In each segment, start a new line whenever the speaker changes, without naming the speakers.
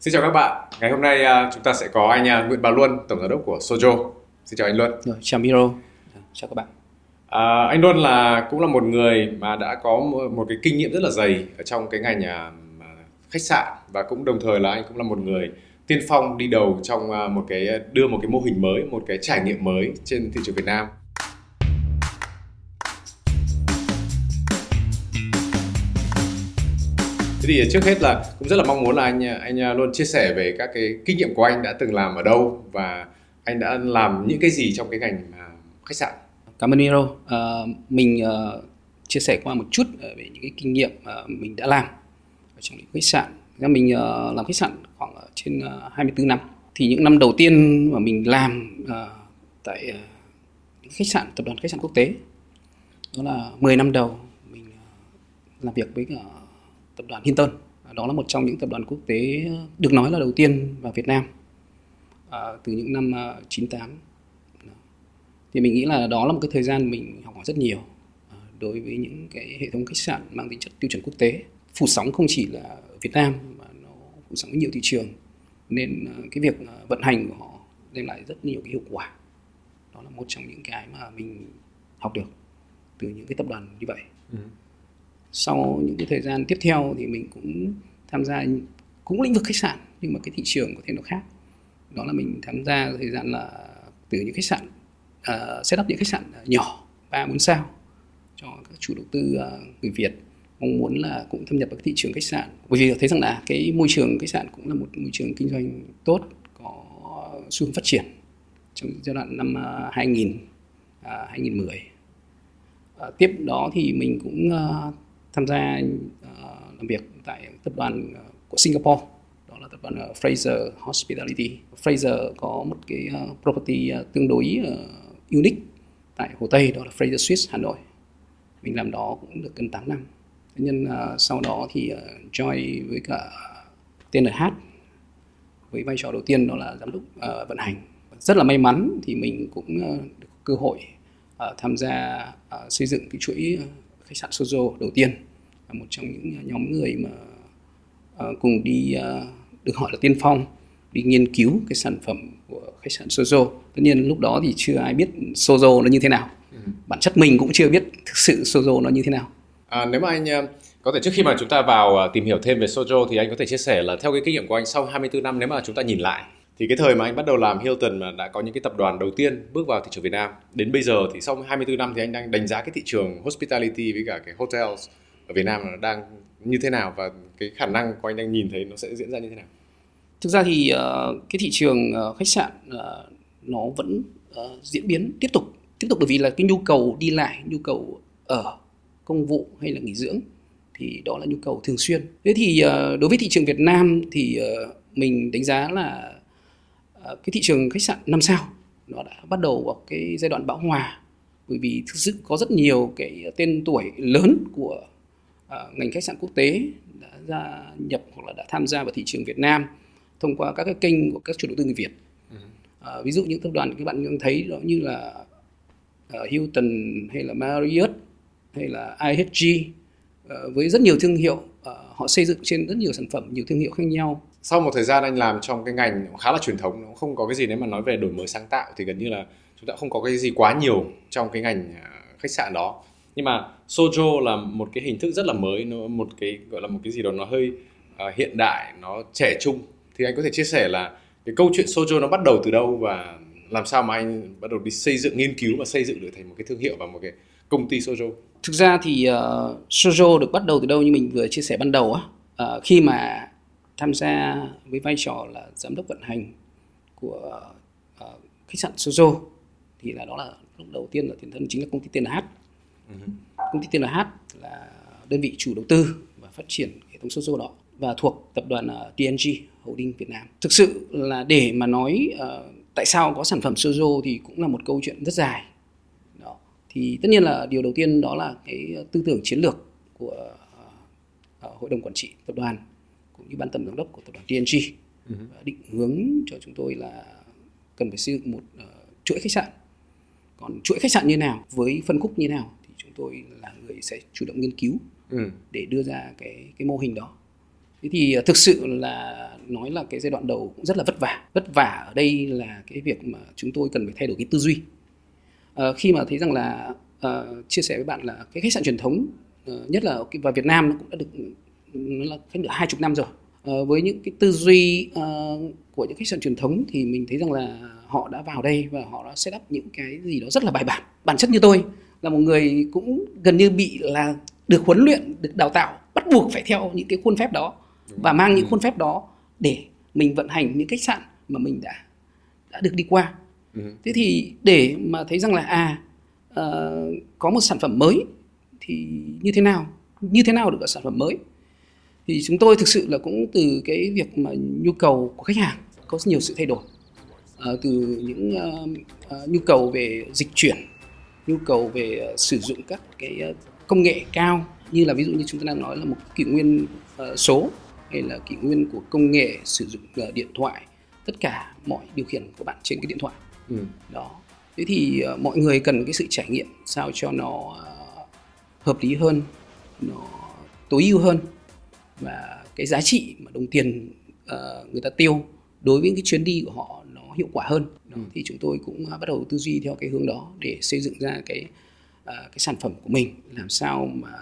Xin chào các bạn. Ngày hôm nay à, chúng ta sẽ có anh à, Nguyễn Bá Luân, tổng giám đốc của Sojo. Xin chào anh Luân.
Rồi, chào Miro. Chào các bạn.
À, anh Luân là cũng là một người mà đã có một, một cái kinh nghiệm rất là dày ở trong cái ngành à, khách sạn và cũng đồng thời là anh cũng là một người tiên phong đi đầu trong à, một cái đưa một cái mô hình mới, một cái trải nghiệm mới trên thị trường Việt Nam. Thì trước hết là cũng rất là mong muốn là anh anh luôn chia sẻ về các cái kinh nghiệm của anh đã từng làm ở đâu và anh đã làm những cái gì trong cái ngành à, khách sạn.
Cảm ơn Nero. À, ờ, mình uh, chia sẻ qua một chút ờ, về những cái kinh nghiệm uh, mình đã làm ở trong lĩnh khách sạn. Ra mình uh, làm khách sạn khoảng trên uh, 24 năm. Thì những năm đầu tiên mà mình làm uh, tại uh, khách sạn tập đoàn khách sạn quốc tế đó là 10 năm đầu mình uh, làm việc với uh, tập đoàn Hinton. À, đó là một trong những tập đoàn quốc tế được nói là đầu tiên vào Việt Nam à, từ những năm à, 98 thì mình nghĩ là đó là một cái thời gian mình học hỏi rất nhiều à, đối với những cái hệ thống khách sạn mang tính chất tiêu chuẩn quốc tế. Phủ sóng không chỉ là ở Việt Nam mà nó phủ sóng ở nhiều thị trường nên à, cái việc vận hành của họ đem lại rất nhiều cái hiệu quả. Đó là một trong những cái mà mình học được từ những cái tập đoàn như vậy. Ừ sau những cái thời gian tiếp theo thì mình cũng tham gia cũng lĩnh vực khách sạn nhưng mà cái thị trường có thể nó khác. Đó là mình tham gia thời gian là từ những khách sạn uh, set up những khách sạn nhỏ ba bốn sao cho các chủ đầu tư uh, người Việt. Mong muốn là cũng thâm nhập vào thị trường khách sạn. Bởi vì thấy rằng là cái môi trường khách sạn cũng là một môi trường kinh doanh tốt có xu hướng phát triển trong giai đoạn năm 2000 uh, 2010 uh, tiếp đó thì mình cũng uh, tham gia uh, làm việc tại tập đoàn ờ, của Singapore đó là tập đoàn uh, Fraser Hospitality. Fraser có một cái uh, property uh, tương đối uh, unique tại Hồ Tây đó là Fraser Suites Hà Nội. Mình làm đó cũng được gần 8 năm. Thế nhân uh, sau đó thì uh, join với cả TNH với vai trò đầu tiên đó là giám đốc uh, vận hành. Rất là may mắn thì mình cũng uh, được cơ hội uh, tham gia uh, xây dựng cái chuỗi uh, khách sạn Sozo đầu tiên là một trong những nhóm người mà uh, cùng đi uh, được gọi là tiên phong đi nghiên cứu cái sản phẩm của khách sạn Sozo. Tất nhiên lúc đó thì chưa ai biết Sozo nó như thế nào. Ừ. Bản chất mình cũng chưa biết thực sự Sozo nó như thế nào.
À, nếu mà anh có thể trước khi mà chúng ta vào tìm hiểu thêm về Sojo thì anh có thể chia sẻ là theo cái kinh nghiệm của anh sau 24 năm nếu mà chúng ta nhìn lại thì cái thời mà anh bắt đầu làm Hilton mà đã có những cái tập đoàn đầu tiên bước vào thị trường Việt Nam đến bây giờ thì sau 24 năm thì anh đang đánh giá cái thị trường hospitality với cả cái hotels ở Việt Nam nó đang như thế nào và cái khả năng của anh đang nhìn thấy nó sẽ diễn ra như thế nào?
Thực ra thì uh, cái thị trường uh, khách sạn uh, nó vẫn uh, diễn biến tiếp tục tiếp tục bởi vì là cái nhu cầu đi lại, nhu cầu ở công vụ hay là nghỉ dưỡng thì đó là nhu cầu thường xuyên. Thế thì uh, đối với thị trường Việt Nam thì uh, mình đánh giá là cái thị trường khách sạn năm sao nó đã bắt đầu vào cái giai đoạn bão hòa bởi vì thực sự có rất nhiều cái tên tuổi lớn của uh, ngành khách sạn quốc tế đã gia nhập hoặc là đã tham gia vào thị trường Việt Nam thông qua các cái kênh của các chủ đầu tư người Việt. Uh, ví dụ những tập đoàn các bạn thấy đó như là uh, Hilton hay là Marriott hay là IHG uh, với rất nhiều thương hiệu uh, họ xây dựng trên rất nhiều sản phẩm nhiều thương hiệu khác nhau
sau một thời gian anh làm trong cái ngành khá là truyền thống nó không có cái gì nếu mà nói về đổi mới sáng tạo thì gần như là chúng ta không có cái gì quá nhiều trong cái ngành à, khách sạn đó. Nhưng mà Sojo là một cái hình thức rất là mới nó một cái gọi là một cái gì đó nó hơi uh, hiện đại nó trẻ trung. Thì anh có thể chia sẻ là cái câu chuyện Sojo nó bắt đầu từ đâu và làm sao mà anh bắt đầu đi xây dựng nghiên cứu và xây dựng được thành một cái thương hiệu và một cái công ty Sojo?
Thực ra thì uh, Sojo được bắt đầu từ đâu như mình vừa chia sẻ ban đầu á. Uh, khi mà tham gia với vai trò là giám đốc vận hành của uh, khách sạn Sozo thì là đó là lúc đầu tiên là tiền thân chính là công ty TNH. Uh-huh. Công ty TNH là đơn vị chủ đầu tư và phát triển hệ thống Sozo đó và thuộc tập đoàn uh, ờ, DNG Holding Việt Nam. Thực sự là để mà nói uh, tại sao có sản phẩm Sozo thì cũng là một câu chuyện rất dài. Đó. Thì tất nhiên là điều đầu tiên đó là cái tư tưởng chiến lược của uh, hội đồng quản trị tập đoàn cũng như ban tổng giám đốc của tập đoàn TNG uh-huh. Ừ định hướng cho chúng tôi là cần phải xây dựng một uh, chuỗi khách sạn còn chuỗi khách sạn như nào với phân khúc như nào thì chúng tôi là người sẽ chủ động nghiên cứu ừ. để đưa ra cái cái mô hình đó thế thì thực sự là nói là cái giai đoạn đầu cũng rất là vất vả vất vả ở đây là cái việc mà chúng tôi cần phải thay đổi cái tư duy à, khi mà thấy rằng là uh, chia sẻ với bạn là cái khách sạn truyền thống uh, nhất là vào Việt Nam nó cũng đã được là cách được hai chục năm rồi. Uh, với những cái tư duy uh, của những khách sạn truyền thống thì mình thấy rằng là họ đã vào đây và họ đã set up những cái gì đó rất là bài bản. Bản chất như tôi là một người cũng gần như bị là được huấn luyện được đào tạo bắt buộc phải theo những cái khuôn phép đó và mang những khuôn phép đó để mình vận hành những khách sạn mà mình đã đã được đi qua. Ừ. thế thì để mà thấy rằng là à uh, có một sản phẩm mới thì như thế nào? Như thế nào được gọi sản phẩm mới thì chúng tôi thực sự là cũng từ cái việc mà nhu cầu của khách hàng có nhiều sự thay đổi. Uh, từ những uh, uh, nhu cầu về dịch chuyển nhu cầu về uh, sử dụng các cái uh, công nghệ cao như là ví dụ như chúng ta đang nói là một kỷ nguyên uh, số hay là kỷ nguyên của công nghệ sử dụng uh, điện thoại tất cả mọi điều khiển của bạn trên cái điện thoại. Ừ. đó. Thế thì uh, mọi người cần cái sự trải nghiệm sao cho nó uh, hợp lý hơn nó tối ưu hơn và cái giá trị mà đồng tiền uh, người ta tiêu đối với cái chuyến đi của họ nó hiệu quả hơn đó, ừ. thì chúng tôi cũng uh, bắt đầu tư duy theo cái hướng đó để xây dựng ra cái uh, cái sản phẩm của mình làm sao mà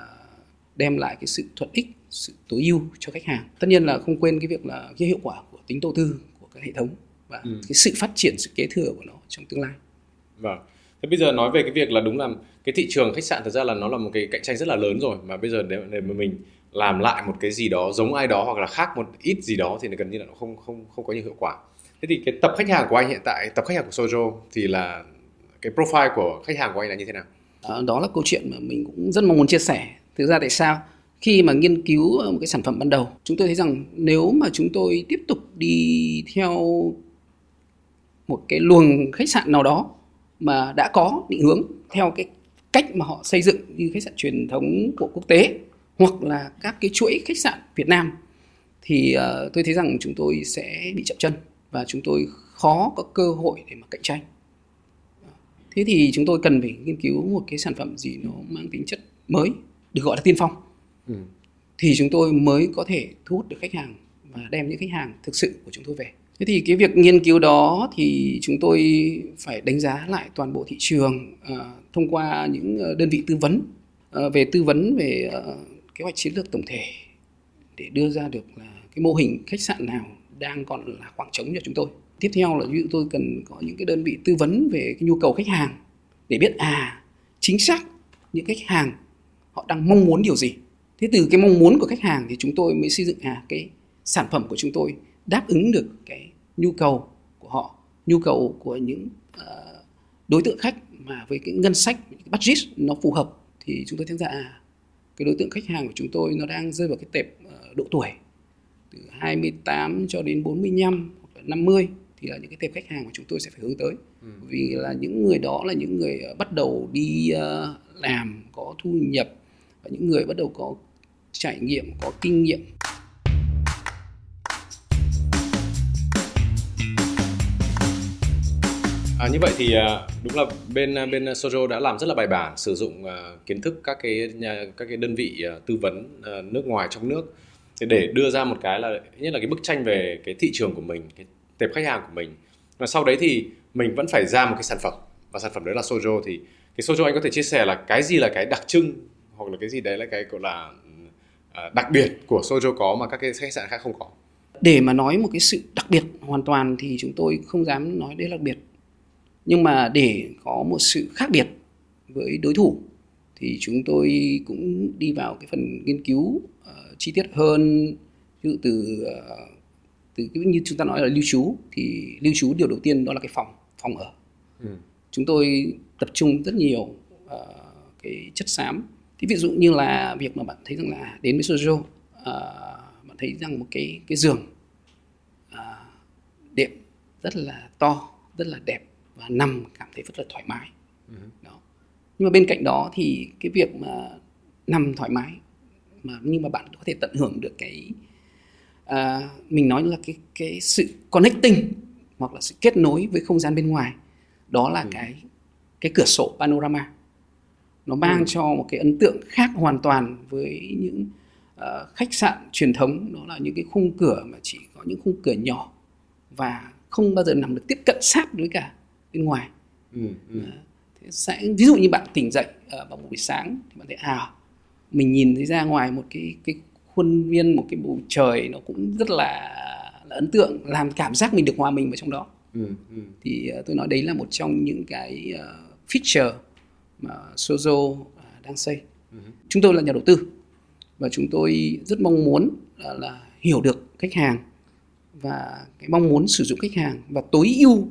đem lại cái sự thuận ích sự tối ưu cho khách hàng tất nhiên là không quên cái việc là cái hiệu quả của tính đầu tư của các hệ thống và ừ. cái sự phát triển sự kế thừa của nó trong tương lai
vâng thế bây giờ nói về cái việc là đúng là cái thị trường khách sạn thực ra là nó là một cái cạnh tranh rất là lớn rồi mà bây giờ để, để mà mình làm lại một cái gì đó giống ai đó hoặc là khác một ít gì đó thì gần như là nó không không không có nhiều hiệu quả. Thế thì cái tập khách hàng của anh hiện tại tập khách hàng của Sojo thì là cái profile của khách hàng của anh là như thế nào?
À, đó là câu chuyện mà mình cũng rất mong muốn chia sẻ. Thực ra tại sao? Khi mà nghiên cứu một cái sản phẩm ban đầu chúng tôi thấy rằng nếu mà chúng tôi tiếp tục đi theo một cái luồng khách sạn nào đó mà đã có định hướng theo cái cách mà họ xây dựng như khách sạn truyền thống của quốc tế hoặc là các cái chuỗi khách sạn Việt Nam thì uh, tôi thấy rằng chúng tôi sẽ bị chậm chân và chúng tôi khó có cơ hội để mà cạnh tranh. Thế thì chúng tôi cần phải nghiên cứu một cái sản phẩm gì nó mang tính chất mới, được gọi là tiên phong. Ừ. Thì chúng tôi mới có thể thu hút được khách hàng và đem những khách hàng thực sự của chúng tôi về. Thế thì cái việc nghiên cứu đó thì chúng tôi phải đánh giá lại toàn bộ thị trường uh, thông qua những uh, đơn vị tư vấn uh, về tư vấn về uh, kế hoạch chiến lược tổng thể để đưa ra được là cái mô hình khách sạn nào đang còn là khoảng trống cho chúng tôi. Tiếp theo là ví dụ tôi cần có những cái đơn vị tư vấn về cái nhu cầu khách hàng để biết à chính xác những khách hàng họ đang mong muốn điều gì. Thế từ cái mong muốn của khách hàng thì chúng tôi mới xây dựng à cái sản phẩm của chúng tôi đáp ứng được cái nhu cầu của họ, nhu cầu của những uh, đối tượng khách mà với cái ngân sách, cái budget nó phù hợp thì chúng tôi thấy ra à cái đối tượng khách hàng của chúng tôi nó đang rơi vào cái tệp uh, độ tuổi từ 28 cho đến 45 hoặc là 50 thì là những cái tệp khách hàng của chúng tôi sẽ phải hướng tới ừ. vì là những người đó là những người uh, bắt đầu đi uh, làm có thu nhập và những người bắt đầu có trải nghiệm có kinh nghiệm
À, như vậy thì à, đúng là bên à, bên Sojo đã làm rất là bài bản sử dụng à, kiến thức các cái nhà, các cái đơn vị tư vấn nước ngoài trong nước để, để đưa ra một cái là nhất là cái bức tranh về cái thị trường của mình, cái tệp khách hàng của mình. Và sau đấy thì mình vẫn phải ra một cái sản phẩm và sản phẩm đấy là Sojo thì cái Sojo anh có thể chia sẻ là cái gì là cái đặc trưng hoặc là cái gì đấy là cái gọi là đặc biệt của Sojo có mà các cái khách sạn khác không có.
Để mà nói một cái sự đặc biệt hoàn toàn thì chúng tôi không dám nói đấy là đặc biệt nhưng mà để có một sự khác biệt với đối thủ thì chúng tôi cũng đi vào cái phần nghiên cứu uh, chi tiết hơn. Ví dụ từ uh, từ cái như chúng ta nói là lưu trú thì lưu trú điều đầu tiên đó là cái phòng phòng ở. Ừ. chúng tôi tập trung rất nhiều uh, cái chất xám. Thì ví dụ như là việc mà bạn thấy rằng là đến với Sojo uh, bạn thấy rằng một cái cái giường uh, đệm rất là to rất là đẹp và nằm cảm thấy rất là thoải mái ừ. đó nhưng mà bên cạnh đó thì cái việc mà nằm thoải mái mà nhưng mà bạn có thể tận hưởng được cái à, mình nói là cái cái sự connecting hoặc là sự kết nối với không gian bên ngoài đó là ừ. cái cái cửa sổ panorama nó mang ừ. cho một cái ấn tượng khác hoàn toàn với những uh, khách sạn truyền thống đó là những cái khung cửa mà chỉ có những khung cửa nhỏ và không bao giờ nằm được tiếp cận sát với cả bên ngoài ừ, ừ. Thế sẽ, ví dụ như bạn tỉnh dậy uh, vào buổi sáng thì bạn thấy à mình nhìn thấy ra ngoài một cái cái khuôn viên một cái bầu trời nó cũng rất là, là ấn tượng làm cảm giác mình được hòa mình vào trong đó ừ, ừ. thì uh, tôi nói đấy là một trong những cái uh, feature mà Sozo uh, đang xây ừ. chúng tôi là nhà đầu tư và chúng tôi rất mong muốn là, là hiểu được khách hàng và cái mong muốn sử dụng khách hàng và tối ưu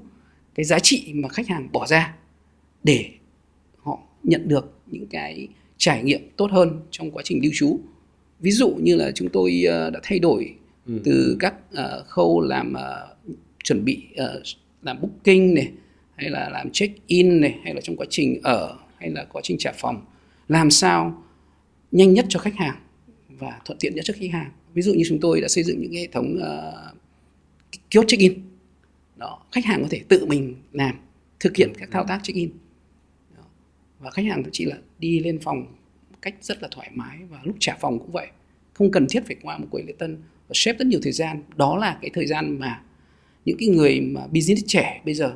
cái giá trị mà khách hàng bỏ ra để họ nhận được những cái trải nghiệm tốt hơn trong quá trình lưu trú. Ví dụ như là chúng tôi uh, đã thay đổi ừ. từ các uh, khâu làm uh, chuẩn bị làm booking này hay là làm check in này hay là trong quá trình ở hay là quá trình trả phòng. Làm sao nhanh nhất cho khách hàng và thuận tiện nhất cho khách hàng. Ví dụ như chúng tôi đã xây dựng những hệ thống uh, kiosk check in đó. Khách hàng có thể tự mình làm thực hiện các thao tác check in đó. và khách hàng thậm chí là đi lên phòng cách rất là thoải mái và lúc trả phòng cũng vậy. Không cần thiết phải qua một quầy lễ tân và xếp rất nhiều thời gian. Đó là cái thời gian mà những cái người mà business trẻ bây giờ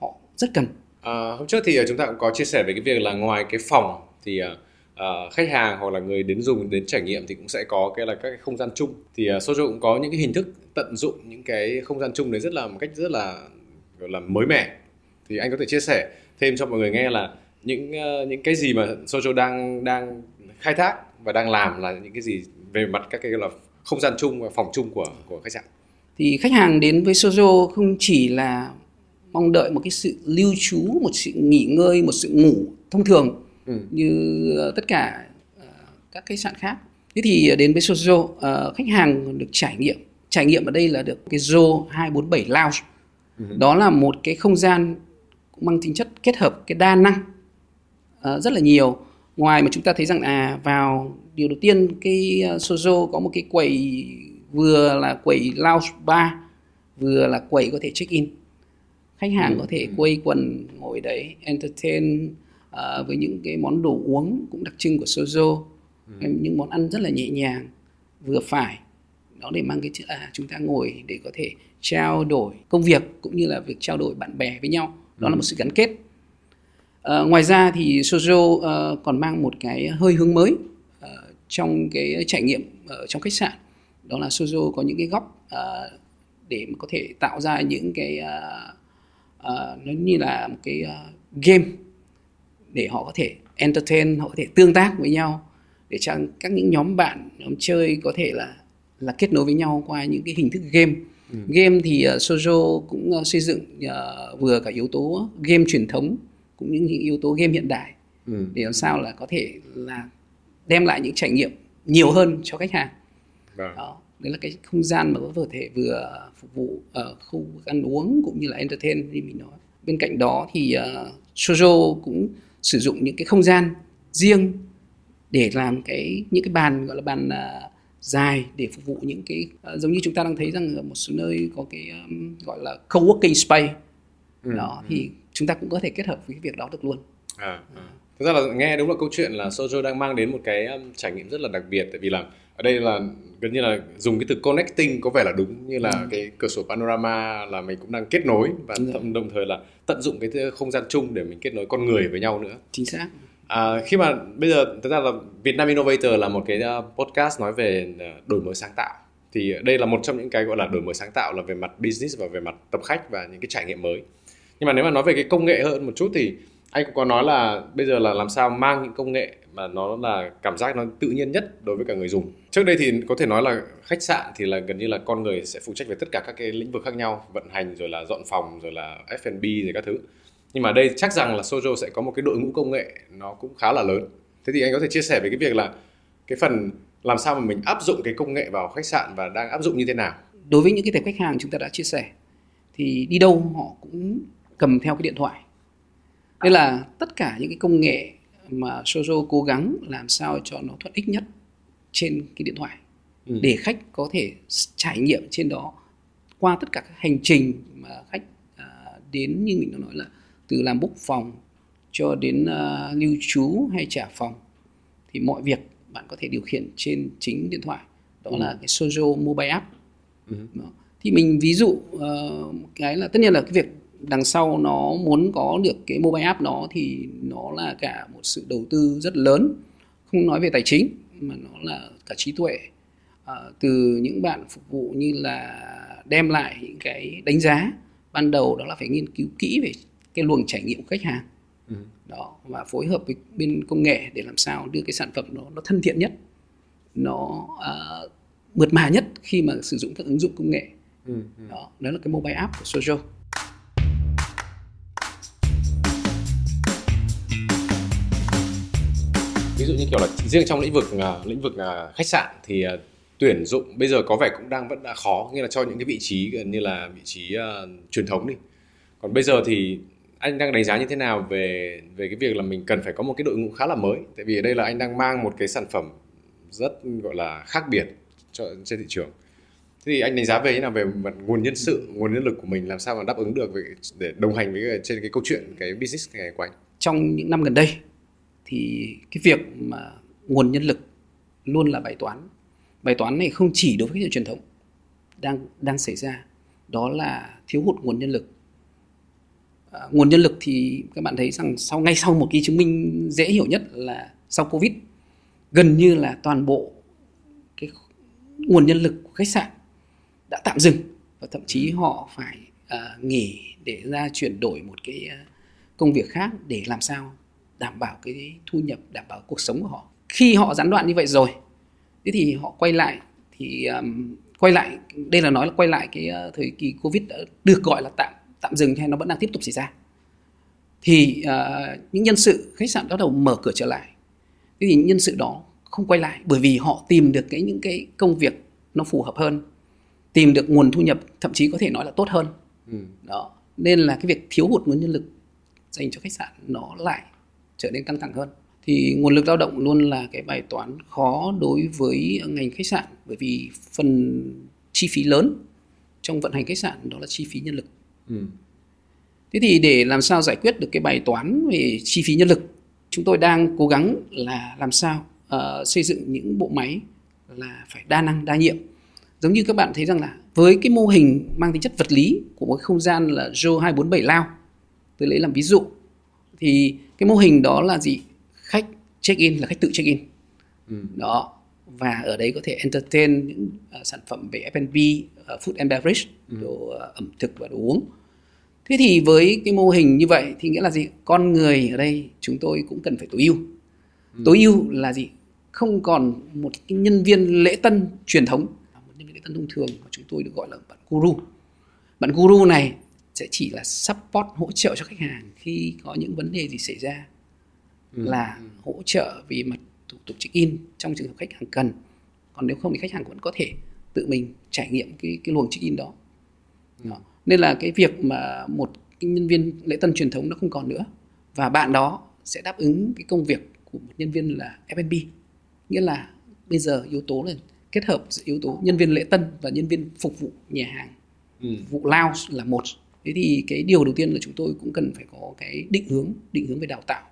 họ rất cần.
À, hôm trước thì ờ, chúng ta cũng có chia sẻ về cái việc là ngoài cái phòng thì uh, Ờ, khách hàng hoặc là người đến dùng đến trải nghiệm thì cũng sẽ có cái là các cái không gian chung. Thì uh, Sojo cũng có những cái hình thức tận dụng những cái không gian chung đấy rất là một cách rất là gọi là mới mẻ. Thì anh có thể chia sẻ thêm cho mọi người nghe là những uh, những cái gì mà Sojo đang đang khai thác và đang làm là những cái gì về mặt các cái là không gian chung và phòng chung của của khách sạn.
Thì khách hàng đến với Sojo không chỉ là mong đợi một cái sự lưu trú một sự nghỉ ngơi một sự ngủ thông thường ừ. như ờ, tất cả uh, các khách sạn khác thế thì đến với Sojo uh, khách hàng được trải nghiệm trải nghiệm ở đây là được cái Zo 247 Lounge ừ. đó là một cái không gian mang tính chất kết hợp cái đa năng rất là nhiều ngoài mà chúng ta thấy rằng à vào điều đầu tiên cái Sozo có một cái quầy vừa là quầy lounge bar vừa là quầy có thể check in khách hàng ừ. có thể quây quần ngồi đấy entertain uh, với những cái món đồ uống cũng đặc trưng của Sozo ừ. những món ăn rất là nhẹ nhàng vừa phải. Đó để mang cái chữ à chúng ta ngồi để có thể trao đổi công việc cũng như là việc trao đổi bạn bè với nhau. Đó ừ. là một sự gắn kết. Uh, ngoài ra thì Sozo uh, còn mang một cái hơi hướng mới uh, trong cái trải nghiệm ở trong khách sạn. Đó là Sozo có những cái góc uh, để mà có thể tạo ra những cái uh, uh, nó như là một cái uh, game để họ có thể entertain họ có thể tương tác với nhau để cho các những nhóm bạn nhóm chơi có thể là là kết nối với nhau qua những cái hình thức game ừ. game thì uh, Sojo cũng uh, xây dựng uh, vừa cả yếu tố game truyền thống cũng như những yếu tố game hiện đại ừ. để làm sao là có thể là đem lại những trải nghiệm nhiều hơn cho khách hàng vâng. đó đấy là cái không gian mà có thể vừa phục vụ ở khu ăn uống cũng như là entertain như mình nói bên cạnh đó thì uh, Sojo cũng sử dụng những cái không gian riêng để làm cái những cái bàn gọi là bàn uh, dài để phục vụ những cái uh, giống như chúng ta đang thấy rằng ở một số nơi có cái um, gọi là co-working space ừ, đó ừ. thì chúng ta cũng có thể kết hợp với cái việc đó được luôn
à, à. Thực ra là nghe đúng là câu chuyện là Sojo đang mang đến một cái um, trải nghiệm rất là đặc biệt. Tại vì là ở đây là gần như là dùng cái từ connecting có vẻ là đúng như là ừ. cái cửa sổ panorama là mình cũng đang kết nối và ừ. đồng thời là tận dụng cái không gian chung để mình kết nối con người với nhau nữa.
Chính xác.
À, khi mà bây giờ thực ra là Việt Nam Innovator là một cái uh, podcast nói về uh, đổi mới sáng tạo. Thì đây là một trong những cái gọi là đổi mới sáng tạo là về mặt business và về mặt tập khách và những cái trải nghiệm mới. Nhưng mà nếu mà nói về cái công nghệ hơn một chút thì anh cũng có nói là bây giờ là làm sao mang những công nghệ mà nó là cảm giác nó tự nhiên nhất đối với cả người dùng. Trước đây thì có thể nói là khách sạn thì là gần như là con người sẽ phụ trách về tất cả các cái lĩnh vực khác nhau, vận hành rồi là dọn phòng rồi là F&B rồi các thứ. Nhưng mà đây chắc rằng là Sojo sẽ có một cái đội ngũ công nghệ nó cũng khá là lớn. Thế thì anh có thể chia sẻ về cái việc là cái phần làm sao mà mình áp dụng cái công nghệ vào khách sạn và đang áp dụng như thế nào?
Đối với những cái tệp khách hàng chúng ta đã chia sẻ, thì đi đâu họ cũng cầm theo cái điện thoại nên là tất cả những cái công nghệ mà Sozo cố gắng làm sao cho nó thuận ích nhất trên cái điện thoại ừ. để khách có thể trải nghiệm trên đó qua tất cả các hành trình mà khách à, đến như mình đã nói là từ làm book phòng cho đến uh, lưu trú hay trả phòng thì mọi việc bạn có thể điều khiển trên chính điện thoại đó ừ. là cái Sojo mobile app ừ. đó. thì mình ví dụ uh, cái là tất nhiên là cái việc đằng sau nó muốn có được cái mobile app đó thì nó là cả một sự đầu tư rất lớn. Không nói về tài chính mà nó là cả trí tuệ. À, từ những bạn phục vụ như là đem lại những cái đánh giá ban đầu đó là phải nghiên cứu kỹ về cái luồng trải nghiệm của khách hàng. Ừ. đó và phối hợp với bên công nghệ để làm sao đưa cái sản phẩm đó nó thân thiện nhất nó uh, mượt mà nhất khi mà sử dụng các ứng dụng công nghệ. Ừ, ừ. đó đó là cái mobile app của Sojo
ví dụ như kiểu là riêng trong lĩnh vực à, lĩnh vực à, khách sạn thì à, tuyển dụng bây giờ có vẻ cũng đang vẫn đã khó như là cho những cái vị trí gần như là vị trí uh, truyền thống đi. Còn bây giờ thì anh đang đánh giá như thế nào về về cái việc là mình cần phải có một cái đội ngũ khá là mới? Tại vì ở đây là anh đang mang một cái sản phẩm rất gọi là khác biệt cho trên thị trường. Thế thì anh đánh giá về như nào về mặt nguồn nhân sự nguồn nhân lực của mình làm sao mà đáp ứng được về, để đồng hành với trên cái câu chuyện cái business này của anh?
Trong những năm gần đây thì cái việc mà nguồn nhân lực luôn là bài toán. Bài toán này không chỉ đối với thị truyền thống đang đang xảy ra đó là thiếu hụt nguồn nhân lực. À, nguồn nhân lực thì các bạn thấy rằng sau ngay sau một cái chứng minh dễ hiểu nhất là sau covid gần như là toàn bộ cái nguồn nhân lực của khách sạn đã tạm dừng và thậm chí họ phải uh, nghỉ để ra chuyển đổi một cái uh, công việc khác để làm sao đảm bảo cái thu nhập đảm bảo cuộc sống của họ. Khi họ gián đoạn như vậy rồi thế thì họ quay lại thì um, quay lại đây là nói là quay lại cái uh, thời kỳ covid đã được gọi là tạm tạm dừng hay nó vẫn đang tiếp tục xảy ra. Thì uh, những nhân sự khách sạn bắt đầu mở cửa trở lại. Thế thì nhân sự đó không quay lại bởi vì họ tìm được cái những cái công việc nó phù hợp hơn tìm được nguồn thu nhập thậm chí có thể nói là tốt hơn. Ừ. đó nên là cái việc thiếu hụt nguồn nhân lực dành cho khách sạn nó lại trở nên căng thẳng hơn. Thì nguồn lực lao động luôn là cái bài toán khó đối với ngành khách sạn bởi vì phần chi phí lớn trong vận hành khách sạn đó là chi phí nhân lực. Ừ. thế thì để làm sao giải quyết được cái bài toán về chi phí nhân lực chúng tôi đang cố gắng là làm sao uh, xây dựng những bộ máy là phải đa năng đa nhiệm. Giống như các bạn thấy rằng là với cái mô hình mang tính chất vật lý của một không gian là Jo 247 Lao tôi lấy làm ví dụ thì cái mô hình đó là gì? Khách check in là khách tự check in. Ừ. đó. Và ở đấy có thể entertain những uh, sản phẩm về F&B uh, food and beverage ừ. đồ uh, ẩm thực và đồ uống. Thế thì với cái mô hình như vậy thì nghĩa là gì? Con người ở đây chúng tôi cũng cần phải tối ưu. Ừ. tối ưu là gì? Không còn một cái nhân viên lễ tân truyền thống một nhân viên lễ tân thông thường mà chúng tôi được gọi là bạn guru. Bạn guru này sẽ chỉ là support hỗ trợ cho khách hàng khi có những vấn đề gì xảy ra ừ. là hỗ trợ vì mặt thủ tục check in trong trường hợp khách hàng cần còn nếu không thì khách hàng vẫn có thể tự mình trải nghiệm cái cái luồng check in đó. Ừ. đó nên là cái việc mà một cái nhân viên lễ tân truyền thống nó không còn nữa và bạn đó sẽ đáp ứng cái công việc của một nhân viên là F&B nghĩa là bây giờ yếu tố là kết hợp giữa yếu tố nhân viên lễ tân và nhân viên phục vụ nhà hàng ừ. vụ lounge là một thế thì cái điều đầu tiên là chúng tôi cũng cần phải có cái định hướng định hướng về đào tạo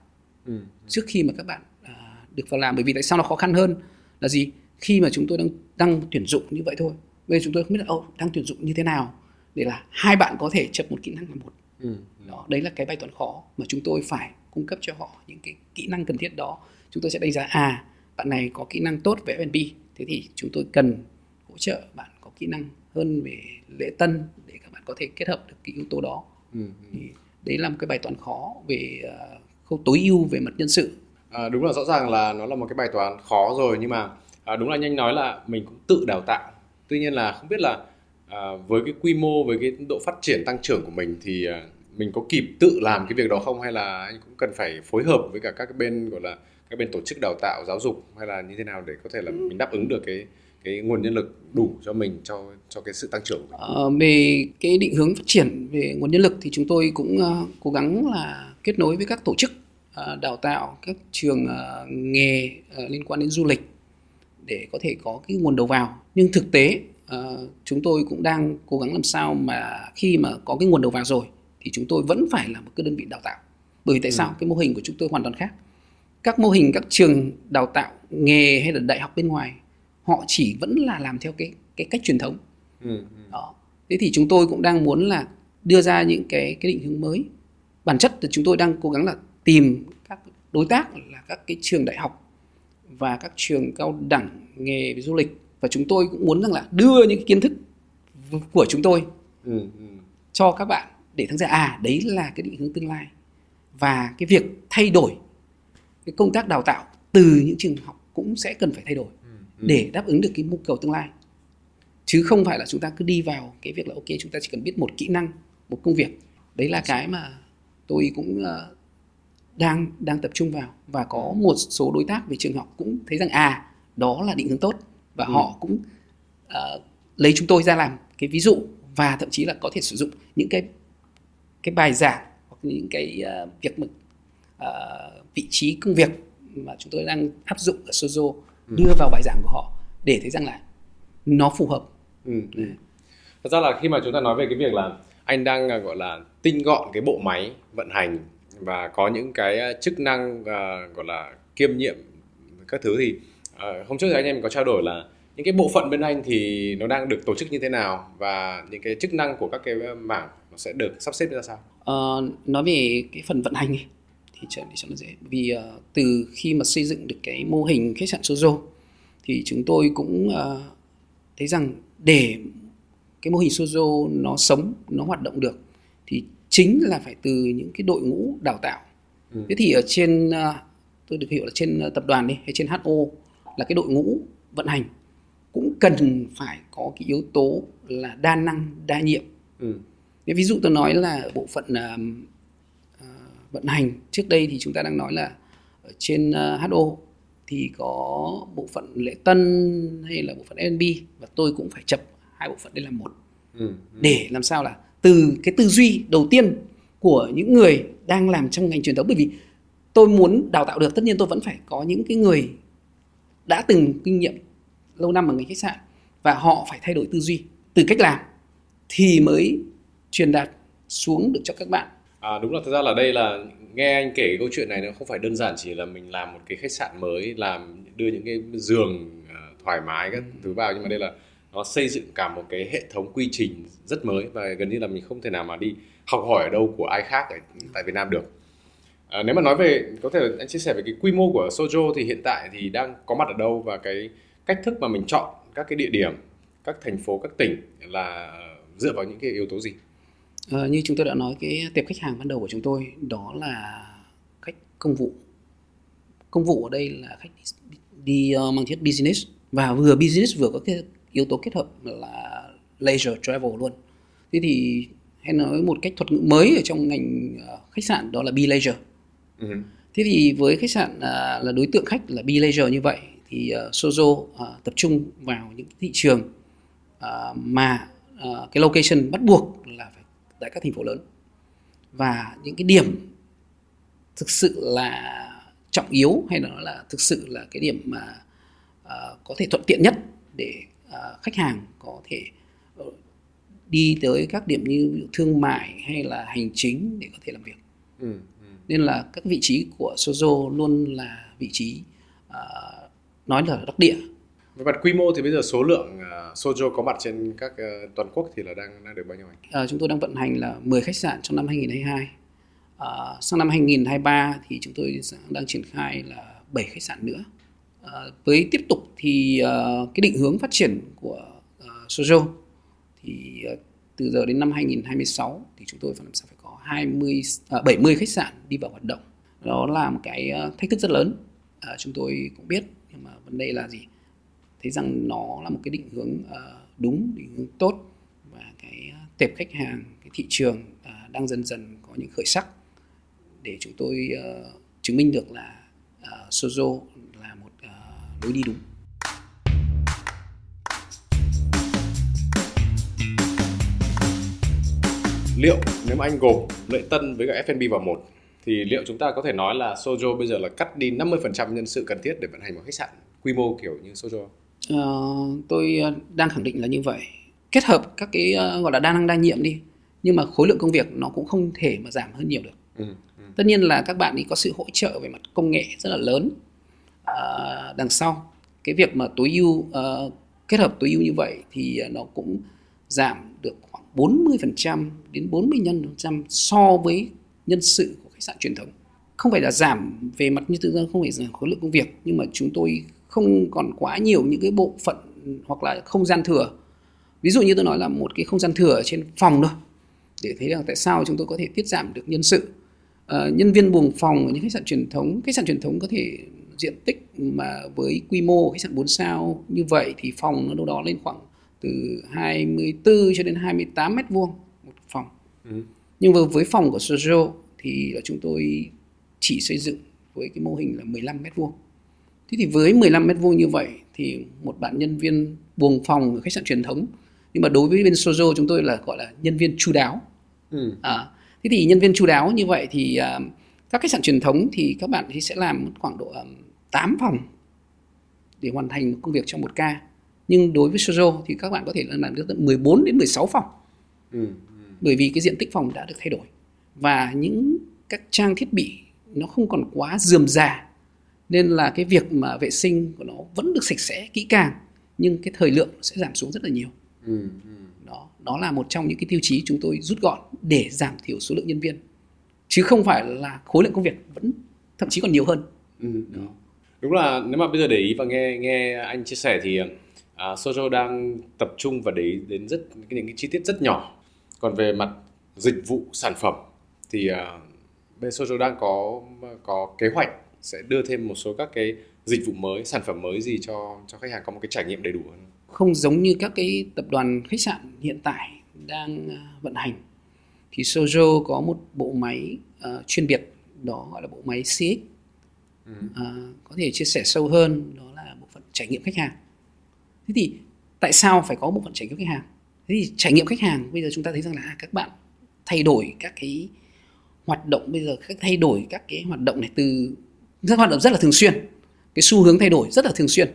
ừ. trước khi mà các bạn à, được vào làm. Bởi vì tại sao nó khó khăn hơn là gì? Khi mà chúng tôi đang đang tuyển dụng như vậy thôi. Bây giờ chúng tôi không biết là oh, đang tuyển dụng như thế nào để là hai bạn có thể chấp một kỹ năng là một. Ừ. đó đấy là cái bài toán khó mà chúng tôi phải cung cấp cho họ những cái kỹ năng cần thiết đó. Chúng tôi sẽ đánh giá à bạn này có kỹ năng tốt về F&B thế thì chúng tôi cần hỗ trợ bạn có kỹ năng hơn về lễ tân có thể kết hợp được cái yếu tố đó ừ. ừ. thì đấy là một cái bài toán khó về uh, khâu tối ưu về mặt nhân sự
à, đúng là rõ ràng là nó là một cái bài toán khó rồi nhưng mà à, đúng là nhanh nói là mình cũng tự đào tạo tuy nhiên là không biết là à, với cái quy mô với cái độ phát triển tăng trưởng của mình thì à, mình có kịp tự làm cái việc đó không hay là anh cũng cần phải phối hợp với cả các bên gọi là các bên tổ chức đào tạo giáo dục hay là như thế nào để có thể là mình đáp ứng được cái cái nguồn nhân lực đủ cho mình cho cho cái sự tăng trưởng của
mình. À, về cái định hướng phát triển về nguồn nhân lực thì chúng tôi cũng uh, cố gắng là kết nối với các tổ chức uh, đào tạo các trường uh, nghề uh, liên quan đến du lịch để có thể có cái nguồn đầu vào nhưng thực tế uh, chúng tôi cũng đang cố gắng làm sao mà khi mà có cái nguồn đầu vào rồi thì chúng tôi vẫn phải là một cái đơn vị đào tạo bởi vì tại ừ. sao cái mô hình của chúng tôi hoàn toàn khác các mô hình các trường đào tạo nghề hay là đại học bên ngoài họ chỉ vẫn là làm theo cái cái cách truyền thống
ừ, ừ.
đó thế thì chúng tôi cũng đang muốn là đưa ra những cái cái định hướng mới bản chất thì chúng tôi đang cố gắng là tìm các đối tác là các cái trường đại học và các trường cao đẳng nghề về du lịch và chúng tôi cũng muốn rằng là đưa những cái kiến thức của chúng tôi
Ừ, ừ.
cho các bạn để thấy ra à đấy là cái định hướng tương lai và cái việc thay đổi cái công tác đào tạo từ những trường học cũng sẽ cần phải thay đổi. Để đáp ứng được cái nhu cầu tương lai. Chứ không phải là chúng ta cứ đi vào cái việc là ok chúng ta chỉ cần biết một kỹ năng một công việc. Đấy là cái mà tôi cũng ờ, đang đang tập trung vào. Và có một số đối tác về trường học cũng thấy rằng à đó là định hướng tốt. Và
Ừ.
họ cũng ờ, lấy chúng tôi ra làm cái ví dụ và thậm chí là có thể sử dụng những cái cái bài giảng hoặc những cái ờ, việc mà ờ, vị trí công việc mà chúng tôi đang áp dụng ở Sozo đưa vào bài giảng của họ để thấy rằng là nó phù hợp
Ừ, ừ. Thật ra là khi mà chúng ta nói về cái việc là anh đang à, gọi là tinh gọn cái bộ máy vận hành và có những cái à, chức năng à, gọi là kiêm nhiệm các thứ thì à, hôm trước thì anh em có trao đổi là những cái bộ phận bên anh thì nó đang được tổ chức như thế nào và những cái chức năng của các cái mảng nó sẽ được sắp xếp ra sao?
Ờ, nói về cái phần vận hành ấy, thì cho, để cho nó dễ vì ờ, từ khi mà xây dựng được cái mô hình khách sạn Sozo thì chúng tôi cũng ờ, thấy rằng để cái mô hình Sozo nó sống nó hoạt động được thì chính là phải từ những cái đội ngũ đào tạo
Ừ.
thế thì ở trên ờ, tôi được hiểu là trên tập đoàn đi hay trên HO là cái đội ngũ vận hành cũng cần phải có cái yếu tố là đa năng đa nhiệm
Ừ.
Ví dụ tôi nói là bộ phận à, vận hành. Trước đây thì chúng ta đang nói là ở trên à, HO thì có bộ phận lễ tân hay là bộ phận F&B và tôi cũng phải chập hai bộ phận đây là một.
Ừ.
để làm sao là từ cái tư duy đầu tiên của những người đang làm trong ngành truyền thống bởi vì tôi muốn đào tạo được tất nhiên tôi vẫn phải có những cái người đã từng kinh nghiệm lâu năm ở ngành khách sạn và họ phải thay đổi tư duy từ cách làm thì mới truyền đạt xuống được cho các bạn
À, đúng là thật ra là đây là nghe anh kể cái câu chuyện này nó không phải đơn giản chỉ là mình làm một cái khách sạn mới làm đưa những cái giường uh, thoải mái các thứ vào nhưng mà đây là nó xây dựng cả một cái hệ thống quy trình rất mới và gần như là mình không thể nào mà đi học hỏi ở đâu của ai khác ở tại Việt Nam được. À, nếu mà nói về có thể anh chia sẻ về cái quy mô của Sojo thì hiện tại thì đang có mặt ở đâu và cái cách thức mà mình chọn các cái địa điểm, các thành phố, các tỉnh là dựa vào những cái yếu tố gì?
Ờ, như chúng tôi đã nói cái tệp khách hàng ban đầu của chúng tôi đó là khách công vụ. Công vụ ở đây là khách đi, đi ờ, mang thiết business. Và vừa business vừa có cái yếu tố kết hợp là leisure travel luôn. Thế thì hay nói một cách thuật ngữ mới ở trong ngành ờ, khách sạn đó là be leisure.
Ừ.
Thế thì với khách sạn à, là đối tượng khách là be leisure như vậy thì uh, Sozo à, tập trung vào những thị trường à, mà à, cái location bắt buộc là phải tại các thành phố lớn và những cái điểm thực sự là trọng yếu hay là nó là thực sự là cái điểm mà à, có thể thuận tiện nhất để à, khách hàng có thể ờ, đi tới các điểm như ví dụ thương mại hay là hành chính để có thể làm việc
Ừ. Ừ.
nên là các vị trí của Sozo luôn là vị trí à, nói là đắc địa
về mặt quy mô thì bây giờ số lượng uh, Sojo có mặt trên các à, toàn quốc thì là đang đang được bao nhiêu anh?
à, chúng tôi đang vận hành là 10 khách sạn trong năm 2022 à, sang năm 2023 thì chúng tôi đang triển khai là 7 khách sạn nữa. À, với tiếp tục thì à, cái định hướng phát triển của à, Sojo thì à, từ giờ đến năm 2026 thì chúng tôi phải làm sao phải có 20 à, 70 khách sạn đi vào hoạt động. Đó là một cái à, thách thức rất lớn. À, chúng tôi cũng biết nhưng mà vấn đề là gì? Thấy rằng nó là một cái định hướng ờ, đúng, định hướng tốt và cái ờ, tệp khách hàng, cái thị trường ờ, đang dần dần có những khởi sắc để chúng tôi chứng minh được là Sozo là một lối đi đúng
Liệu nếu mà anh gộp lợi tân với cả F&B vào một, thì liệu chúng ta có thể nói là Sojo bây giờ là cắt đi 50% nhân sự cần thiết để vận hành một khách sạn quy mô kiểu như Sojo?
Ờ, tôi ờ, đang khẳng định là như vậy kết hợp các cái ờ, gọi là đa năng đa nhiệm đi nhưng mà khối lượng công việc nó cũng không thể mà giảm hơn nhiều được
Ừ. ừ.
tất nhiên là các bạn ấy có sự hỗ trợ về mặt công nghệ rất là lớn à, đằng sau cái việc mà tối ưu uh, kết hợp tối ưu như vậy thì nó cũng giảm được khoảng 40% đến 45% so với nhân sự của khách sạn truyền thống không phải là giảm về mặt như thực ra không phải giảm khối lượng công việc nhưng mà chúng tôi không còn quá nhiều những cái bộ phận hoặc là không gian thừa. Ví dụ như tôi nói là một cái không gian thừa trên phòng thôi để thấy rằng tại sao chúng tôi có thể tiết giảm được nhân sự. Uh, nhân viên buồng phòng ở những khách sạn truyền thống khách sạn truyền thống có thể diện tích mà với quy mô khách sạn 4 sao như vậy thì phòng nó đâu đó lên khoảng từ 24 cho đến 28 mét vuông một phòng. Ừ. nhưng với, với phòng của Sojo thì là chúng tôi chỉ xây dựng với cái mô hình là 15 mét vuông thế thì với 15 mét vuông như vậy thì một bạn nhân viên buồng phòng ở khách sạn truyền thống nhưng mà đối với bên Sojo chúng tôi là gọi là nhân viên chu đáo ừ. à, thế thì nhân viên chu đáo như vậy thì uh, các khách sạn truyền thống thì các bạn thì sẽ làm khoảng độ um, 8 phòng để hoàn thành công việc trong một ca nhưng đối với Sojo thì các bạn có thể làm được tận 14 đến 16 phòng ừ, ừ. bởi vì cái diện tích phòng đã được thay đổi và những các trang thiết bị nó không còn quá dườm già nên là cái việc mà vệ sinh của nó vẫn được sạch sẽ kỹ càng nhưng cái thời lượng sẽ giảm xuống rất là nhiều ừ, ừ. đó đó là một trong những cái tiêu chí chúng tôi rút gọn để giảm thiểu số lượng nhân viên chứ không phải là khối lượng công việc vẫn thậm chí còn nhiều hơn ừ.
đó. đúng là nếu mà bây giờ để ý và nghe nghe anh chia sẻ thì uh, Sojo đang tập trung và để ý đến rất những cái chi tiết rất nhỏ còn về mặt dịch vụ sản phẩm thì uh, bên Sojo đang có có kế hoạch sẽ đưa thêm một số các cái dịch vụ mới sản phẩm mới gì cho cho khách hàng có một cái trải nghiệm đầy đủ hơn?
Không giống như các cái tập đoàn khách sạn hiện tại đang à, vận hành. Thì Sojo có một bộ máy uh, chuyên biệt đó gọi là bộ máy CX ừ. uh, có thể chia sẻ sâu hơn đó là bộ phận trải nghiệm khách hàng. Thế thì tại sao phải có bộ phận trải nghiệm khách hàng? Thế thì trải nghiệm khách hàng bây giờ chúng ta thấy rằng là các bạn thay đổi các cái hoạt động bây giờ các thay đổi các cái hoạt động này từ các hoạt động rất là thường xuyên. Cái xu hướng thay đổi rất là thường xuyên.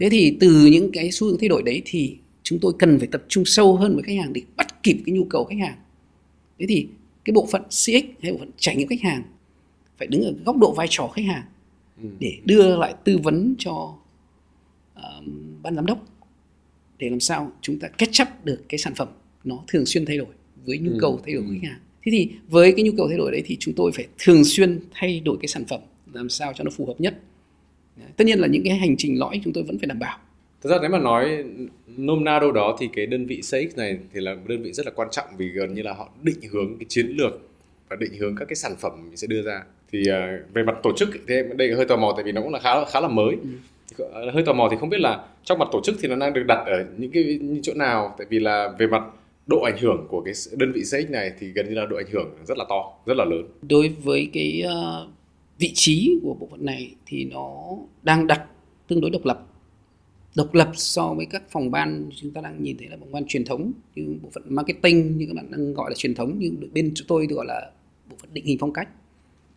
Thế thì từ những cái xu hướng thay đổi đấy thì chúng tôi cần phải tập trung sâu hơn với khách hàng để bắt kịp cái nhu cầu khách hàng. Thế thì cái bộ phận CX hay bộ phận trải nghiệm khách hàng phải đứng ở góc độ vai trò khách hàng ừ. để đưa lại tư vấn cho uh, ban giám đốc để làm sao chúng ta catch up được cái sản phẩm nó thường xuyên thay đổi với nhu ừ. cầu thay đổi của khách hàng. Thế thì với cái nhu cầu thay đổi đấy thì chúng tôi phải thường xuyên thay đổi cái sản phẩm làm sao cho nó phù hợp nhất. Tất nhiên là những cái hành trình lõi chúng tôi vẫn phải đảm bảo.
Thực ra nếu mà nói nôm na đâu đó thì cái đơn vị CX này thì là đơn vị rất là quan trọng vì gần như là họ định hướng cái chiến lược và định hướng các cái sản phẩm mình sẽ đưa ra. Thì uh, về mặt tổ chức thì đây hơi tò mò tại vì nó cũng là khá khá là mới. Ừ. hơi tò mò thì không biết là trong mặt tổ chức thì nó đang được đặt ở những cái những chỗ nào? Tại vì là về mặt độ ảnh hưởng của cái đơn vị CX này thì gần như là độ ảnh hưởng rất là to, rất là lớn.
Đối với cái uh, vị trí của bộ phận này thì nó đang đặt tương đối độc lập. Độc lập so với các phòng ban chúng ta đang nhìn thấy là phòng ban truyền thống như bộ phận marketing như các bạn đang gọi là truyền thống nhưng bên chúng tôi gọi là bộ phận định hình phong cách.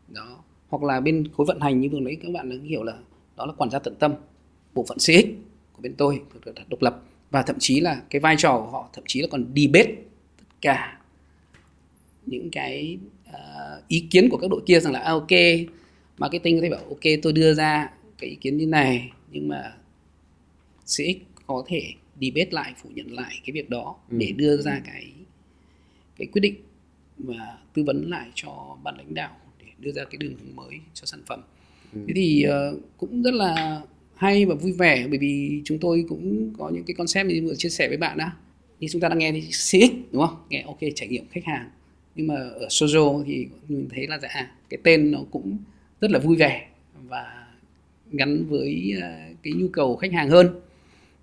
Đó. Hoặc là bên khối vận hành như vừa nãy các bạn đã hiểu là đó là quản gia tận tâm. Bộ phận CX của bên tôi được đặt độc lập và thậm chí là cái vai trò của họ thậm chí là còn debate tất cả những cái uh, ý kiến của các đội kia rằng là à, ok marketing có thể bảo ok tôi đưa ra cái ý kiến như này nhưng mà CX có thể debate lại phủ nhận lại cái việc đó ừ. để đưa ra cái cái quyết định và tư vấn lại cho ban lãnh đạo để đưa ra cái đường hướng mới cho sản phẩm ừ. thế thì uh, cũng rất là hay và vui vẻ bởi vì chúng tôi cũng có những cái concept như vừa chia sẻ với bạn đã như chúng ta đang nghe thì CX đúng không nghe ok trải nghiệm khách hàng nhưng mà ở Sojo thì mình thấy là dạ cái tên nó cũng rất là vui vẻ và gắn với à, cái nhu cầu khách hàng hơn.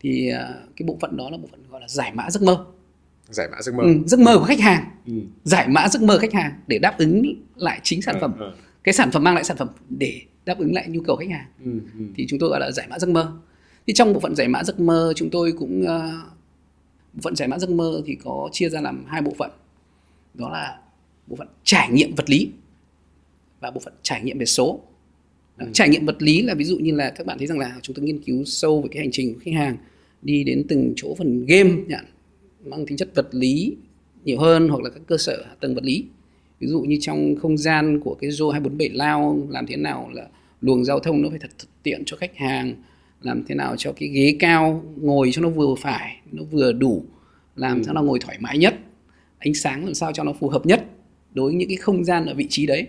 Thì à, cái bộ phận đó là bộ phận gọi là giải mã giấc mơ.
Giải mã giấc mơ.
Ừ, giấc mơ của khách hàng. Ừ. giải mã giấc mơ khách hàng để đáp ứng lại chính sản ừ, phẩm. ừ, ừ. cái sản phẩm mang lại sản phẩm để đáp ứng lại nhu cầu khách hàng. Ừ, ừ. thì chúng tôi gọi là giải mã giấc mơ. Thì trong bộ phận giải mã giấc mơ chúng tôi cũng uh, bộ phận giải mã giấc mơ thì có chia ra làm hai bộ phận. Đó là bộ phận trải nghiệm vật lý và bộ phận trải nghiệm về số ừ. trải nghiệm vật lý là ví dụ như là các bạn thấy rằng là chúng tôi nghiên cứu sâu về cái hành trình của khách hàng đi đến từng chỗ phần game nhận mang tính chất vật lý nhiều hơn hoặc là các cơ sở hạ tầng vật lý ví dụ như trong không gian của cái Zo 247 lao làm thế nào là luồng giao thông nó phải thật, thật tiện cho khách hàng làm thế nào cho cái ghế cao ngồi cho nó vừa phải nó vừa đủ làm ừ. sao nó ngồi thoải mái nhất ánh sáng làm sao cho nó phù hợp nhất đối với những cái không gian ở vị trí đấy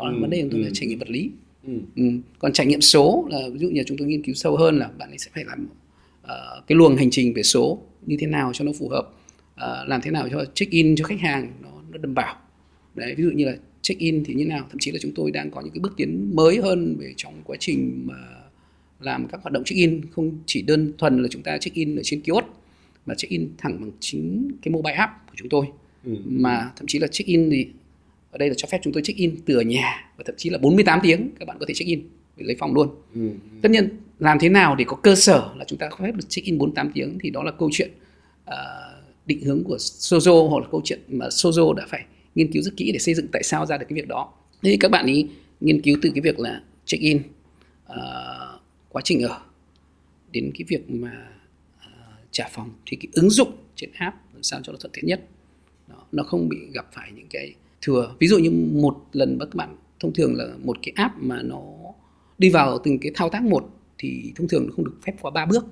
đó là ừ. vấn đề chúng tôi ừ. trải nghiệm vật lý ừ. Ừ. còn trải nghiệm số là ví dụ như chúng tôi nghiên cứu sâu hơn là bạn ấy sẽ phải làm uh, cái luồng hành trình về số như thế nào cho nó phù hợp uh, làm thế nào cho check in cho khách hàng nó, nó đảm bảo đấy ví dụ như là check in thì như nào thậm chí là chúng tôi đang có những cái bước tiến mới hơn về trong quá trình mà làm các hoạt động check in không chỉ đơn thuần là chúng ta check in ở trên kiosk mà check in thẳng bằng chính cái mobile app của chúng tôi ừ. mà thậm chí là check in thì ở đây là cho phép chúng tôi check in từ ở nhà và thậm chí là 48 tiếng các bạn có thể check in lấy phòng luôn. Ừ. tất nhiên làm thế nào để có cơ sở là chúng ta có phép được check in 48 tiếng thì đó là câu chuyện uh, định hướng của Sozo hoặc là câu chuyện mà Sozo đã phải nghiên cứu rất kỹ để xây dựng tại sao ra được cái việc đó. Thế thì các bạn ý nghiên cứu từ cái việc là check in uh, quá trình ở đến cái việc mà uh, trả phòng thì cái ứng dụng trên app làm sao cho nó thuận tiện nhất. Đó, nó không bị gặp phải những cái thừa ví dụ như một lần các bạn thông thường là một cái app mà nó đi vào từng cái thao tác một thì thông thường nó không được phép qua ba bước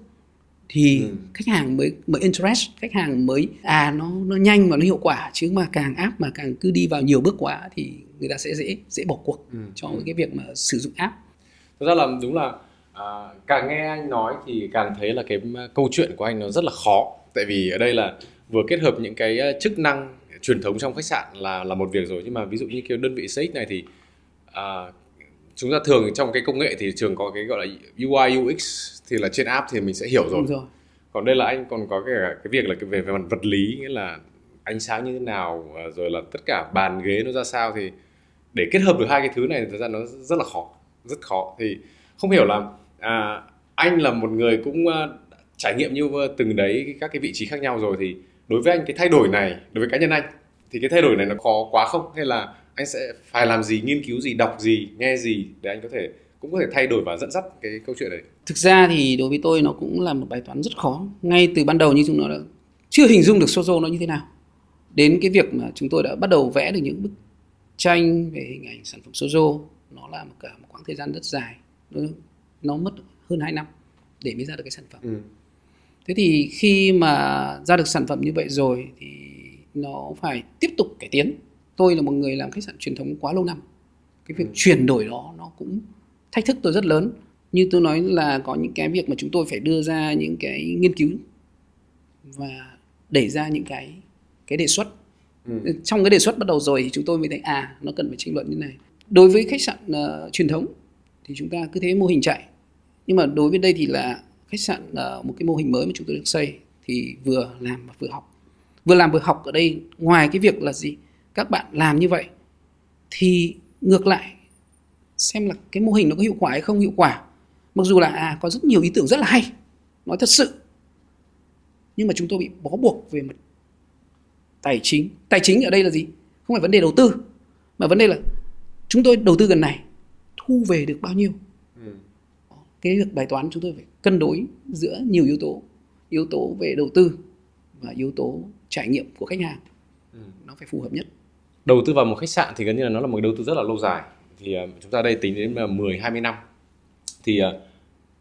thì ừ. khách hàng mới mới interest khách hàng mới à nó nó nhanh và nó hiệu quả chứ mà càng app mà càng cứ đi vào nhiều bước quá thì người ta sẽ dễ dễ bỏ cuộc ừ. cho ừ. cái việc mà sử dụng app
thực ra là đúng là à, càng nghe anh nói thì càng thấy là cái câu chuyện của anh nó rất là khó tại vì ở đây là vừa kết hợp những cái chức năng truyền thống trong khách sạn là là một việc rồi nhưng mà ví dụ như cái đơn vị CX này thì à, chúng ta thường trong cái công nghệ thì trường có cái gọi là UI UX thì là trên app thì mình sẽ hiểu rồi. rồi. Còn đây là anh còn có cái cái việc là cái về về mặt vật lý nghĩa là ánh sáng như thế nào rồi là tất cả bàn ghế nó ra sao thì để kết hợp được hai cái thứ này thì thực ra nó rất là khó rất khó thì không hiểu là à, anh là một người cũng uh, trải nghiệm như từng đấy các cái vị trí khác nhau rồi thì đối với anh cái thay đổi này đối với cá nhân anh thì cái thay đổi này nó khó quá không? Hay là anh sẽ phải làm gì nghiên cứu gì đọc gì nghe gì để anh có thể cũng có thể thay đổi và dẫn dắt cái câu chuyện đấy
thực ra thì đối với tôi nó cũng là một bài toán rất khó. Ngay từ ban đầu như chúng nó đã chưa hình dung được Sozo nó như thế nào. Đến cái việc mà chúng tôi đã bắt đầu vẽ được những bức tranh về hình ảnh sản phẩm Sozo nó là một cả một quãng thời gian rất dài. Nó, nó mất hơn 2 năm để mới ra được cái sản phẩm. Ừ. thế thì khi mà ra được sản phẩm như vậy rồi thì nó phải tiếp tục cải tiến. Tôi là một người làm khách sạn truyền thống quá lâu năm. Cái việc ừ. chuyển đổi đó nó cũng thách thức tôi rất lớn. Như tôi nói là có những cái việc mà chúng tôi phải đưa ra những cái nghiên cứu và đẩy ra những cái cái đề xuất. Ừ. trong cái đề xuất bắt đầu rồi thì chúng tôi mới thấy à nó cần phải tranh luận như này. Đối với khách sạn uh, truyền thống thì chúng ta cứ thế mô hình chạy. Nhưng mà đối với đây thì là khách sạn uh, một cái mô hình mới mà chúng tôi được xây thì vừa làm và vừa học. Vừa làm vừa học ở đây ngoài cái việc là gì? Các bạn làm như vậy thì ngược lại xem là cái mô hình nó có hiệu quả hay không hiệu quả. Mặc dù là à có rất nhiều ý tưởng rất là hay nói thật sự. Nhưng mà chúng tôi bị bó buộc về mặt tài chính. Tài chính ở đây là gì? Không phải vấn đề đầu tư mà vấn đề là chúng tôi đầu tư gần này thu về được bao nhiêu cái việc bài toán chúng tôi phải cân đối giữa nhiều yếu tố yếu tố về đầu tư và yếu tố trải nghiệm của khách hàng. Ừ. nó phải phù hợp nhất.
Đầu tư vào một khách sạn thì gần như là nó là một đầu tư rất là lâu dài. Thì uh, chúng ta đây tính đến là 10 20 năm. Thì uh,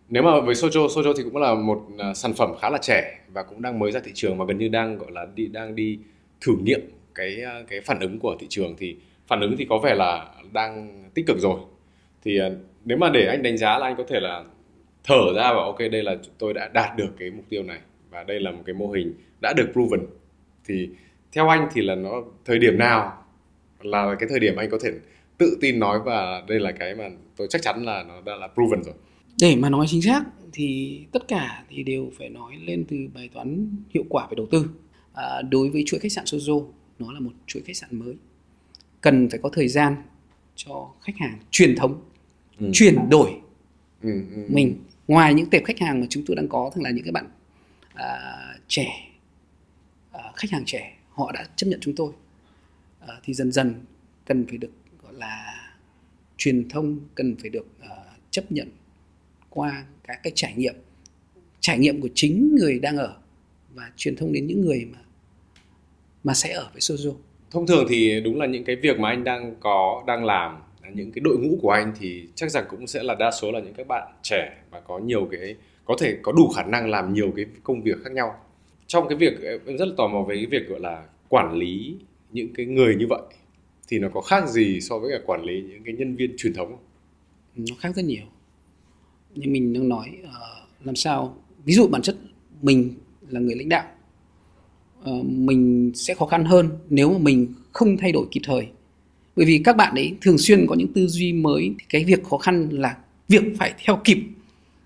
nếu mà với Sojo Sojo thì cũng là một sản phẩm khá là trẻ và cũng đang mới ra thị trường và gần như đang gọi là đi đang đi thử nghiệm cái cái phản ứng của thị trường. Thì phản ứng thì có vẻ là đang tích cực rồi. Thì nếu mà để anh đánh giá là anh có thể là thở ra và ok đây là tôi đã đạt được cái mục tiêu này và đây là một cái mô hình đã được proven thì theo anh thì là nó thời điểm nào là cái thời điểm anh có thể tự tin nói và đây là cái mà tôi chắc chắn là nó đã là proven rồi.
Để mà nói chính xác thì tất cả thì đều phải nói lên từ bài toán hiệu quả về đầu tư. À, đối với chuỗi khách sạn Sozo nó là một chuỗi khách sạn mới. Cần phải có thời gian cho khách hàng truyền thống ừ. chuyển đổi ừ, ừ, ừ. mình ngoài những tệp khách hàng mà chúng tôi đang có thường là những cái bạn à, trẻ à, khách hàng trẻ họ đã chấp nhận chúng tôi à, thì dần dần cần phải được gọi là truyền thông cần phải được uh, chấp nhận qua các cái trải nghiệm trải nghiệm của chính người đang ở và truyền thông đến những người mà mà sẽ ở với Sozo
thông thường thì đúng là những cái việc mà anh đang có đang làm những cái đội ngũ của anh thì chắc rằng cũng sẽ là đa số là những các bạn trẻ và có nhiều cái có thể có đủ khả năng làm nhiều cái công việc khác nhau. Trong cái việc em rất là tò mò về cái việc gọi là quản lý những cái người như vậy thì nó có khác gì so với cả quản lý những cái nhân viên truyền thống không?
nó khác rất nhiều. Như mình đang nói uh, làm sao ví dụ bản chất mình là người lãnh đạo uh, mình sẽ khó khăn hơn nếu mà mình không thay đổi kịp thời bởi vì các bạn ấy thường xuyên có những tư duy mới thì cái việc khó khăn là việc phải theo kịp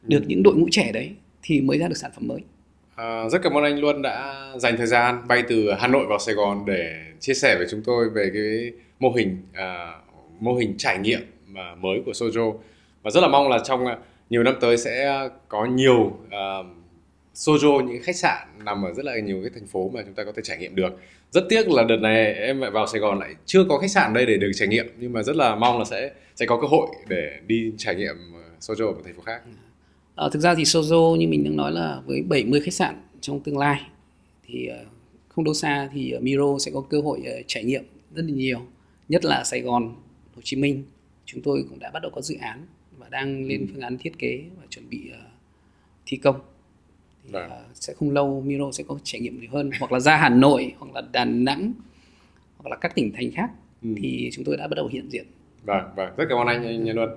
được những đội ngũ trẻ đấy thì mới ra được sản phẩm mới.
À, rất cảm ơn anh Luân đã dành thời gian bay từ Hà Nội vào Sài Gòn để chia sẻ với chúng tôi về cái mô hình à, mô hình trải nghiệm mà mới của Sojo. Và rất là mong là trong à, nhiều năm tới sẽ có nhiều uh, Sojo những khách sạn nằm ở rất là nhiều cái thành phố mà chúng ta có thể trải nghiệm được. Rất tiếc là đợt này em lại vào Sài Gòn lại chưa có khách sạn đây để được trải nghiệm nhưng mà rất là mong là sẽ sẽ có cơ hội để đi trải nghiệm Sojo ở một thành phố khác.
À, thực ra thì Sojo như mình đang nói là với 70 khách sạn trong tương lai thì uh, không đâu xa thì Miro sẽ có cơ hội trải nghiệm rất là nhiều nhất là Sài Gòn, Hồ Chí Minh. Chúng tôi cũng đã bắt đầu có dự án và đang lên phương án thiết kế và chuẩn bị thi công thì, uh, sẽ không lâu Miro sẽ có trải nghiệm nhiều hơn hoặc là ra Hà Nội hoặc là Đà Nẵng hoặc là các tỉnh thành khác ừ. thì chúng tôi đã bắt đầu hiện diện.
Vâng, vâng, rất cảm ơn anh anh Nhân Luân.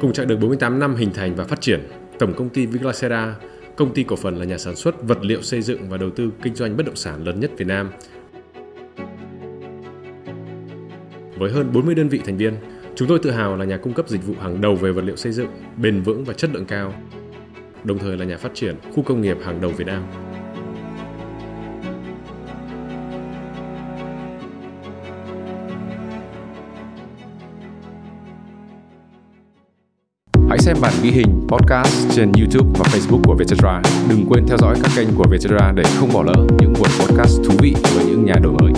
Cùng chặng đường 48 năm hình thành và phát triển, Tổng công ty Viglacera, công ty cổ phần là nhà sản xuất vật liệu xây dựng và đầu tư kinh doanh bất động sản lớn nhất Việt Nam. Với hơn 40 đơn vị thành viên, chúng tôi tự hào là nhà cung cấp dịch vụ hàng đầu về vật liệu xây dựng, bền vững và chất lượng cao, đồng thời là nhà phát triển khu công nghiệp hàng đầu Việt Nam. Hãy xem bản ghi hình podcast trên YouTube và Facebook của Vietcetera. Đừng quên theo dõi các kênh của Vietcetera để không bỏ lỡ những buổi podcast thú vị với những nhà đổi mới.